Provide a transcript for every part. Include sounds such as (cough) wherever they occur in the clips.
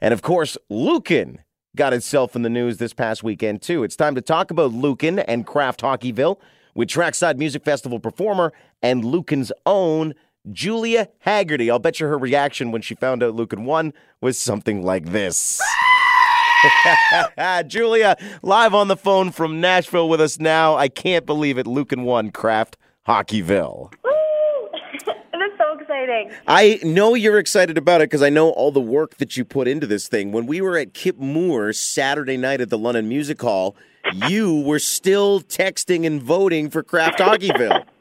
And of course, Lucan got itself in the news this past weekend, too. It's time to talk about Lucan and Kraft Hockeyville with Trackside Music Festival performer and Lucan's own Julia Haggarty. I'll bet you her reaction when she found out Lucan won was something like this. (laughs) Julia, live on the phone from Nashville with us now. I can't believe it. Lucan won Kraft Hockeyville. Exciting. I know you're excited about it because I know all the work that you put into this thing. When we were at Kip Moore Saturday night at the London Music Hall, you were still texting and voting for Kraft Hockeyville. (laughs)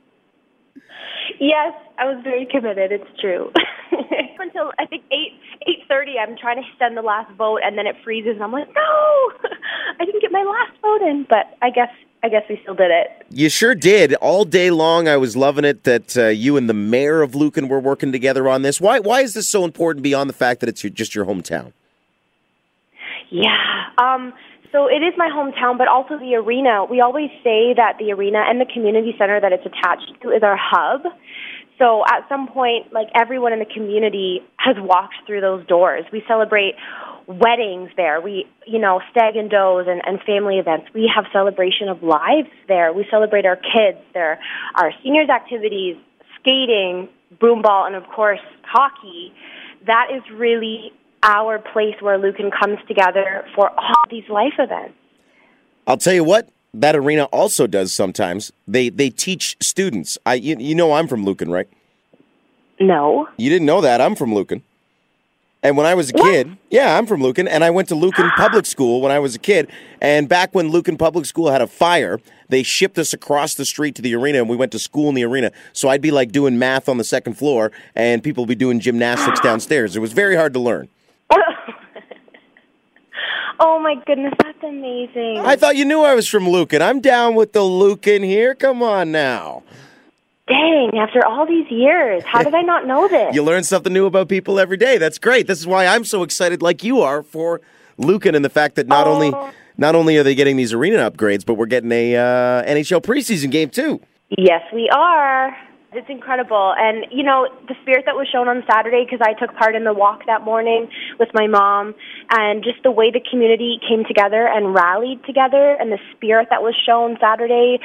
Yes, I was very committed. It's true. (laughs) Until I think eight eight thirty, I'm trying to send the last vote, and then it freezes, and I'm like, no, (laughs) I didn't get my last vote in. But I guess I guess we still did it. You sure did. All day long, I was loving it that uh, you and the mayor of Lucan were working together on this. Why? Why is this so important beyond the fact that it's your, just your hometown? Yeah. Um, so it is my hometown, but also the arena. We always say that the arena and the community center that it's attached to is our hub. So at some point, like everyone in the community has walked through those doors. We celebrate weddings there. We, you know, stag and does and, and family events. We have celebration of lives there. We celebrate our kids there, our seniors activities, skating, broomball, and of course hockey. That is really our place where Lucan comes together for all these life events. I'll tell you what. That arena also does sometimes. They they teach students. I you, you know I'm from Lucan, right? No. You didn't know that. I'm from Lucan. And when I was a What? kid, yeah, I'm from Lucan, and I went to Lucan Public School when I was a kid. And back when Lucan Public School had a fire, they shipped us across the street to the arena, and we went to school in the arena. So I'd be like doing math on the second floor, and people would be doing gymnastics downstairs. It was very hard to learn. (laughs) oh my goodness, that's amazing. I thought you knew I was from Lucan. I'm down with the Lucan here. Come on now. Dang, after all these years, how did I not know (laughs) this? You learn something new about people every day. That's great. This is why I'm so excited, like you are, for Lucan and the fact that not only Oh. not only are they getting these arena upgrades, but we're getting a uh, NHL preseason game too. Yes, we are. It's incredible. And, you know, the spirit that was shown on Saturday, because I took part in the walk that morning with my mom, and just the way the community came together and rallied together, and the spirit that was shown Saturday,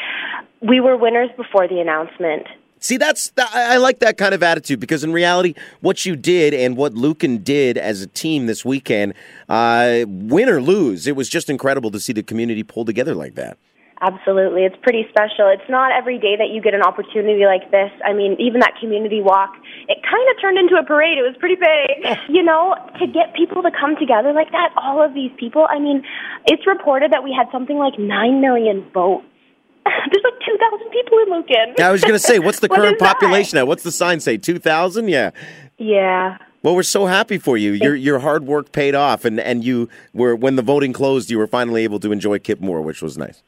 we were winners before the announcement. See, that's I like that kind of attitude because in reality, what you did and what Lucan did as a team this weekend, uh, win or lose, it was just incredible to see the community pull together like that. Absolutely. It's pretty special. It's not every day that you get an opportunity like this. I mean, even that community walk, it kind of turned into a parade. It was pretty big. (laughs) you know, to get people to come together like that, all of these people, I mean, it's reported that we had something like 9 million votes. (laughs) There's like 2,000 people in Lucan. I was going to say, what's the (laughs) What current population now? What's the sign say? Two thousand? Yeah. Yeah. Well, we're so happy for you. Your your hard work paid off, and and you were when the voting closed, you were finally able to enjoy Kip Moore, which was nice.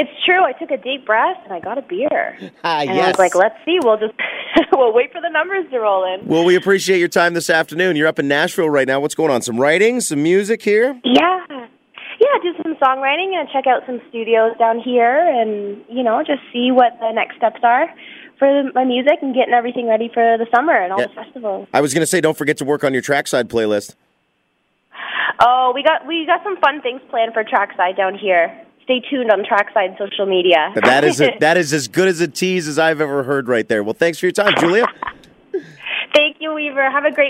It's true. I took a deep breath and I got a beer. (laughs) Ah, and I yes. was like, let's see. We'll just, (laughs) we'll wait for the numbers to roll in. Well, we appreciate your time this afternoon. You're up in Nashville right now. What's going on? Some writing, some music here. Yeah. Yeah, do some songwriting and check out some studios down here and, you know, just see what the next steps are for my music and getting everything ready for the summer and all Yeah. the festivals. I was going to say, don't forget to work on your trackside playlist. Oh, we got we got some fun things planned for Trackside down here. Stay tuned on Trackside social media. That (laughs) is a, that is as good as a tease as I've ever heard right there. Well, thanks for your time, Julia. (laughs) Thank you, Weaver. Have a great one.